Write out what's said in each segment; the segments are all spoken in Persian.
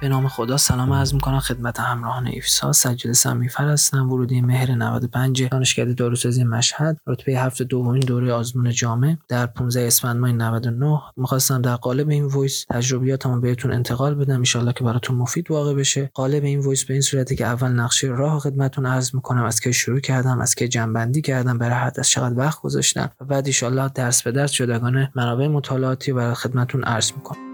به نام خدا سلام عرض می‌کنم خدمت همراهان ایفسا. سجاد سمیعی فر هستم. ورودی مهر 95 دانشکده داروسازی مشهد. رتبه هفت دومین دوره آزمون جامع. در 15 اسفند ماه 99 می‌خواستم در قالب این voice تجربیاتمو بهتون انتقال بدم. ان‌شاءالله که براتون مفید واقع بشه. قالب این voice به این صورتی که اول نقشه راه خدمتتون عرض می‌کنم. از کی شروع کردم؟ از کی جمع‌بندی کردم؟ برای هر درس چقدر وقت گذاشتم؟ و بعد ان درس به درس جداگانه منابع مطالعاتی برای خدمتتون عرض می‌کنم.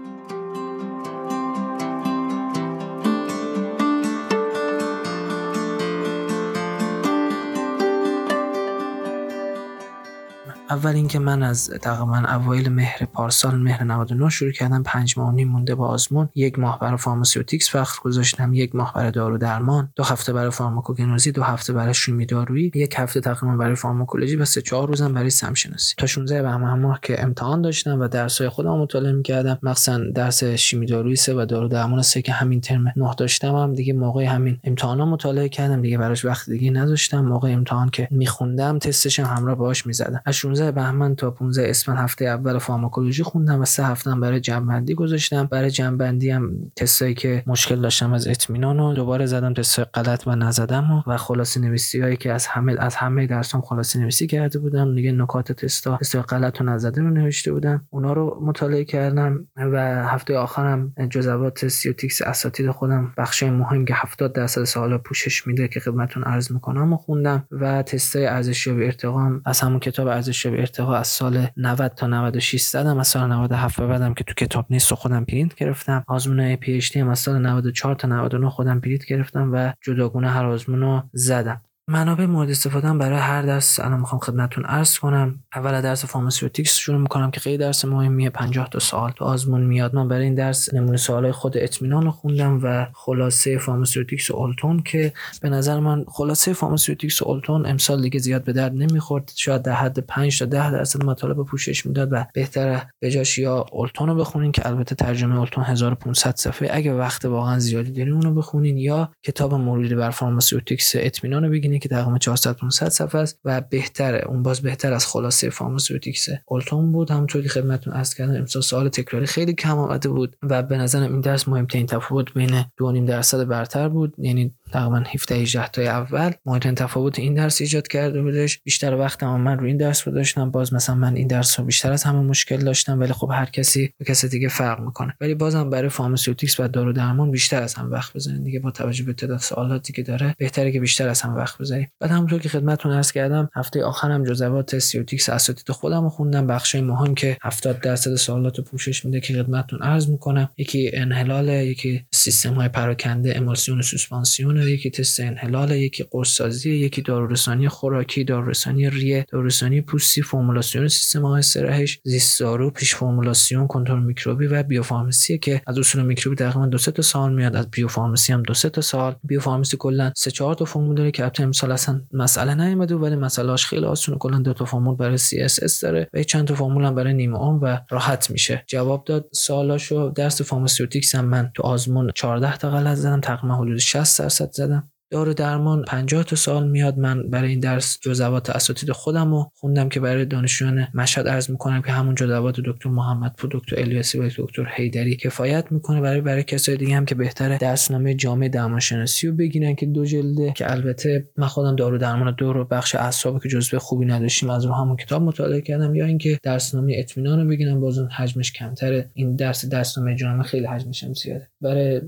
اول اینکه من از تقریبا اوایل مهر پارسال مهر 99 شروع کردم. پنج ماه نیم مونده به آزمون. یک ماه برای فارماسیوتیکس وقت گذاشتم. یک ماه برای دارو درمان. دو هفته برای فارماکوگنوزی. دو هفته برای شیمی دارویی. یک هفته تقریبا برای فارماکولوژی و سه چهار روزم برای سم شناسی تا 16 بهمن ماه که امتحان داشتم و درسای خودم مطالعه می‌کردم. مثلا درس شیمی دارویی سه و دارو درمان سه که همین ترم نه داشتم هم دیگه موقع همین امتحانا مطالعه کردم. دیگه براش وقت دیگه نذاشتم. موقع امتحان که میخوندم تستش هم همراه باهاش می‌زدم. از 16 بهمن تا 15 اسفند. هفته اول فارماکولوژی خوندم و سه هفته برای جمع‌بندی گذاشتم. برای جمع‌بندی هم تستایی که مشکل داشتم از اطمینان و دوباره زدم تست غلط و نزدم و, و خلاصه نویسی هایی که از همه از همه درسام خلاصه نویسی کرده بودم. دیگه نکات تستا تست غلط و نزده رو نوشته بودم. اونا رو مطالعه کردم و هفته آخرم جزوات سیوتیکس اساتید خودم بخش مهم که 70 درصد سوالا پوشش میده که خدمتتون عرض می‌کنم و خوندم و تستای ارزشیابی ارتقام از همون کتاب ارزشیابی ارتقا از سال 90 تا 96 زدم از سال 97 به بعدم که تو کتاب نیست و خودم پرینت گرفتم. آزمون PhD هم از سال 94 تا 99 خودم پرینت گرفتم و جداگونه هر آزمون رو زدم. منابع مورد استفاده برای هر درس الان می‌خوام خدمتتون عرض کنم. اول درس فارماسیوتیکس شروع می‌کنم که خیلی درس مهمیه. 50 تا سوال تو آزمون میاد. من برای این درس نمونه سوالای خود اطمینان رو خوندم و خلاصه فارماسیوتیکس آولتون که به نظر من خلاصه فارماسیوتیکس آولتون امسال دیگه زیاد به درد نمی‌خورد. شاید در حد 5 تا 10 درصد مطالب پوشش می‌داد و بهتره به جاش یا آولتون رو بخونین که البته ترجمه آولتون 1500 صفحه. اگه وقت واقعا زیادی دارین اونو بخونین یا کتاب مروری بر فارماسیوتیکس اطمینان رو بگیرین که تقریبا 400 500 صفحه است و بهتره. اون باز بهتر از خلاصه فارماسیوتیکس آولتون بود. همونطور که خدمتتون عرض کردم امسال سوال تکراری خیلی کم آمده بود و به نظرم این درس مهمترین تفاوت بین 2.5 درصد برتر بود. یعنی تقریبا 17 18 تا اول مهمترین تفاوت این درس ایجاد کرده بودش. بیشتر وقت من رو این درس گذاشتم. باز مثلا من این درس رو بیشتر از همه مشکل داشتم ولی خب هر کسی با کسی دیگه فرق می‌کنه. ولی بازم برای فارماسیوتیکس و دارو درمان بیشتر از همه وقت بذارید دیگه با توجه به تعداد سوالاتی که داره بهتره که بیشتر از همه وقت بذارید بعد همونطور که خدمتتون عرض کردم هفته آخرم جزوات سیوتیکس اساتید خودم رو خوندم. بخش مهم که 70 درصد سوالات پوشش میده که خدمتتون عرض می‌کنم. یکی انحلال یکی سیستم های پراکنده امولسیون و سوسپانسیون یکی تست انحلال یکی قرصسازی یکی دارورسانی خوراکی دارورسانی ریه دارورسانی پوستی فرمولاسیون سیستم های سرهش زیستارو پیش فرمولاسیون کنترل میکروبی و بیوفارماسی که از اصول میکروبی تقریبا دو سه تا سوال میاد. از بیوفارماسی هم دو سه تا سوال بیوفارماسی کلا سه چهار تا فرمول داره که البته امسال اصلا مسئله نیومده ولی مسئلهاش خیلی آسونه. کلا دو تا فرمول برای Css داره و چند تا فرمول هم برای نیمه عمر و راحت میشه. جواب داد سوالاشو. درس فارماسیوتیکس هم من تو آزمون 14 تا غلط زدم تقریبا حدود 60 درصد زدم. دارو درمان 50 تا سوال میاد. من برای این درس جزوات اساتید خودم رو خوندم که برای دانشجویان مشهد عرض می‌کنم که همون جزوات دکتر محمد پور دکتر الیاسی و دکتر حیدری کفایت می‌کنه. برای برای کسای دیگه هم که بهتره درسنامه جامع درمانشناسی رو بگیرن که دو جلده. که البته من خودم دارو درمان دو رو بخش اعصاب که جزوه خوبی نداشتیم از رو همون کتاب مطالعه کردم. یا اینکه درسنامه اطمینان رو بگیرم بازم حجمش کمتره. این درس درسنامه جامع خیلی حجمش هم زیاده. برای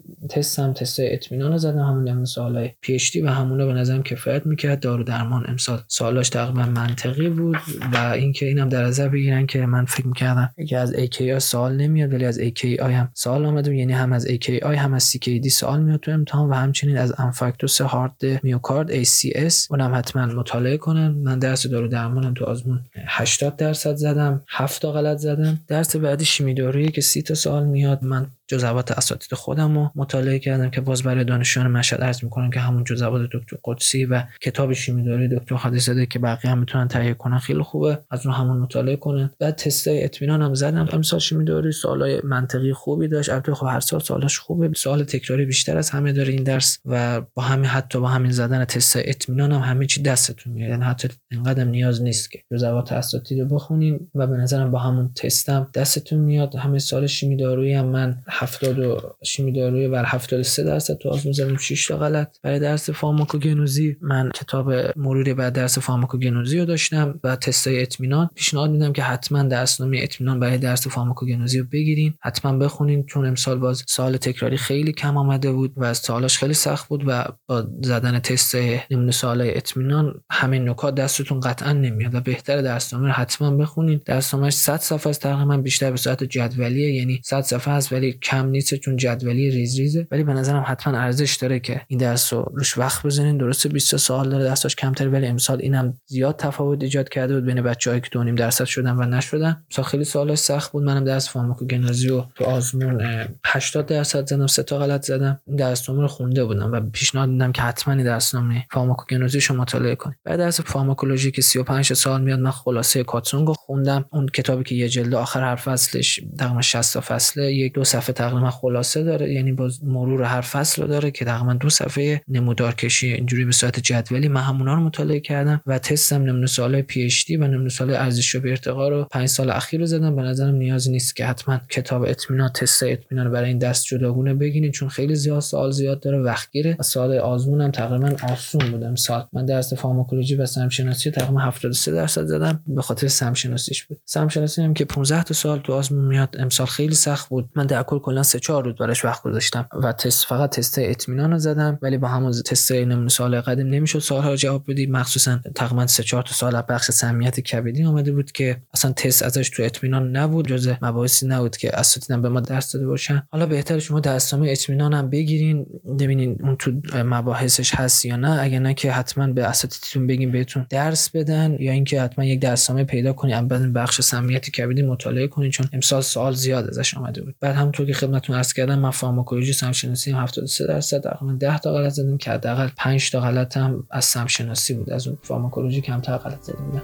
هم تست اطمینان زدم. همون سوالای پی PhD و همونا به نظرم کفایت می‌کرد. دارو درمان امسال. سالاش تقریبا منطقی بود و اینکه اینم در نظر بگیرن که من فکر می‌کردم که از AKI سوال نمیاد ولی از AKI هم سوال آمده. یعنی هم از AKI هم از CKD سوال میاد تو امتحان و همچنین از انفاکتوس هارد میوکارد ACS اونم حتما مطالعه کنن. من درس دارو درمانم تو آزمون 80 درصد زدم. 7 تا غلط زدم. درس بعدی شیمی که 30 تا سوال میاد. من جزوات اساتید خودم رو مطالعه کردم که باز برای دانشجویان مشهد عرض می‌کنم که همون جزوات دکتر قدسی و کتاب شیمی دکتر خادی زاده که بقیه هم می‌تونن تهیه کنن خیلی خوبه. از اون همون مطالعه کنن. بعد تستای اطمینان هم زدم. امسال شیمی دارویی سوالای منطقی خوبی داشت. البته خب هر سال سوالاش خوبه. سوال تکراری بیشتر از همه داره این درس و با همین حتی با همین زدن تست اطمینان هم همه چی دستتون میاد. یعنی حتی اینقدر نیاز نیست که جزوات اساتید رو بخونین و به نظرم با همون تستم دستتون میاد. همه سال شیمی دارویی هم من 70 و شیمی دارویی بر 73 درصد تو آزمون زدم 6 تا غلط. برای درس فارماکوگنوزی من کتاب مروری بعد درس فارماکوگنوزی رو داشتم و تستای اطمینان. پیشنهاد میدم که حتما درسنامه اطمینان برای درس فارماکوگنوزی رو بگیرین. حتما بخونین چون امسال باز سال تکراری خیلی کم آمده بود و از خیلی سخت بود و با زدن تست نمونه سوال اطمینان همین نکات دستتون قطعا نمیاد و بهتر درسنامه رو حتما بخونین. درسنامهش 100 صفحه است تقریبا بیشتر به صورت جدولیه یعنی 100 صفحه است ولی کم نیست چون جدولی ریز ریزه. ولی به نظرم حتما ارزش داره که این درس رو روش وقت بزنین. درسته 20 سال داره درسش کمتر ولی امسال اینم زیاد تفاوت ایجاد کرده بود بین بچه‌هایی که دونیم درصد شدن و نشدن. امسال خیلی سوال سخت بود. منم درس فارماکوگنوزی و تو آزمون 80 درصد زدم سه تا غلط زدم. این درسنامه رو خونده بودم و پیشنهاد میدم که حتما این درسنامه فارماکوگنوزی شما مطالعه کنید. بعد درس فارماکولوژی که 35 سال میاد من خلاصه کاتسونگ خوندم. اون کتابی که یه جلد آخر هر فصلش تقریبا 60 تا فصله یک دو صفحه تقریبا خلاصه داره یعنی باز مرور هر فصل رو داره که تقریبا دو صفحه نمودار کشی اینجوری به صورت جدولی من همونا رو مطالعه کردم و تستم نمونه سوال پی اچ دی و نمونه سوال ارزش و ارتقا رو 5 سال اخیر رو زدم. به نظرم نیازی نیست که حتما کتاب اطمینان تست اطمینان برای این دست جداگونه بگیرین چون خیلی زیاد سوال زیاد داره وقت گیره سال آزمونم تقریبا آسون بودم سال من درس فارماکولوژی و سمشناسی تقریبا 73 درصد زدم به خاطر سمشناسیش بود. سمشناسی هم که 15 تا سال تو آزمون میاد امسال خیلی سخت بود. من در کل کلا 3 4 روز براش وقت گذاشتم و تست فقط تست اطمینان رو زدم ولی با همون تست نمونه سال قدیم نمی‌شد سالها جواب بدی. مخصوصا تقریبا 3 4 تا سال بخش سمیت کبدی اومده بود که اصلا تست ازش تو اطمینان نبود جز مباحثی نبود که اساتیدم به ما درس داده باشن. حالا بهتر شما درسنامه اطمینان هم بگیرین ببینین اون تو مباحثش هست یا نه. اگه نه که حتما به اساتیدتون بگین بهتون درس بدن یا اینکه حتما یک درسنامه پیدا کنید اول بخش سمیت کبدی مطالعه کنید چون امسال سوال زیاد ازش آمده بود. بعد همونطور که خدمتتون عرض کردم من فارماکولوژی سمشناسی 73 درصد تقریبا 10 تا غلط زدم که حداقل 5 تا غلط هم از سمشناسی بود از اون فارماکولوژی کمتر غلط زدم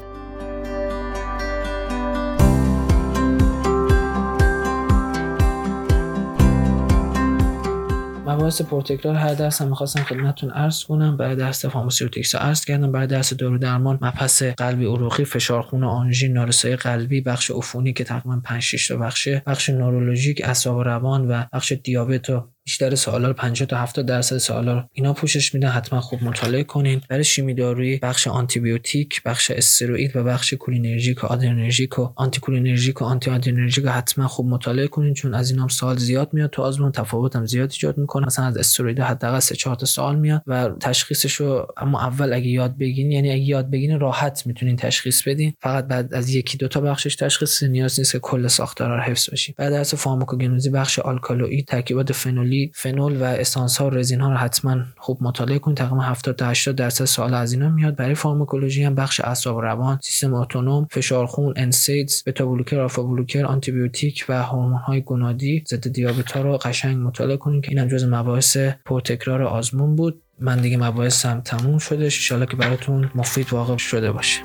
مباحث پرتکرار هر درس هم می‌خواستم خدمتتون عرض کنم. برای درس فارماسیوتیکس عرض کردم. برای درس دارو درمان مبحث قلبی عروقی فشار خون آنژین نارسایی قلبی بخش عفونی که تقریبا 5 6 تا بخشه بخش نورولوژیک اعصاب و روان و بخش دیابت و بیشتر سوالا رو 50 تا 70 درصد سوالا رو اینا پوشش میدن حتما خوب مطالعه کنین. برای شیمی دارویی بخش آنتی بیوتیک بخش استروئید و بخش کولینرژیک و آدرنرژیک و آنتی کولینرژیک و آنتی آدرنرژیک حتما خوب مطالعه کنین چون از اینام سوال زیاد میاد تو آزمون. تفاوت هم زیاد ایجاد می‌کنه. مثلا از استروئید حداقل 3 4 تا سوال میاد و تشخیصش رو اما اول اگه یاد بگیرین یعنی اگه یاد بگیرین راحت می‌تونین تشخیص بدین. فقط بعد از یکی دو تا بخشش تشخیص. نیاز نیست که کل ساختارا رو حفظ باشین بعد از فارماکوگنوزی بخش آلکالوئید ترکیبات فنول فنول و اسانس ها و رزین ها رو حتما خوب مطالعه کنید. تقریبا 70 تا 80 درصد سوال از اینا میاد. برای فارماکولوژی هم بخش اعصاب روان سیستم اتونوم فشار خون انسیدز بتا بلوکر آلفا بلوکر آنتی بیوتیک و هورمون های گونادی ضد دیابت ها رو قشنگ مطالعه کنید که اینم جز مباحث پرتکرار آزمون بود. من دیگه مباحثم تموم شده. ان که براتون مفید واقع شده باشه.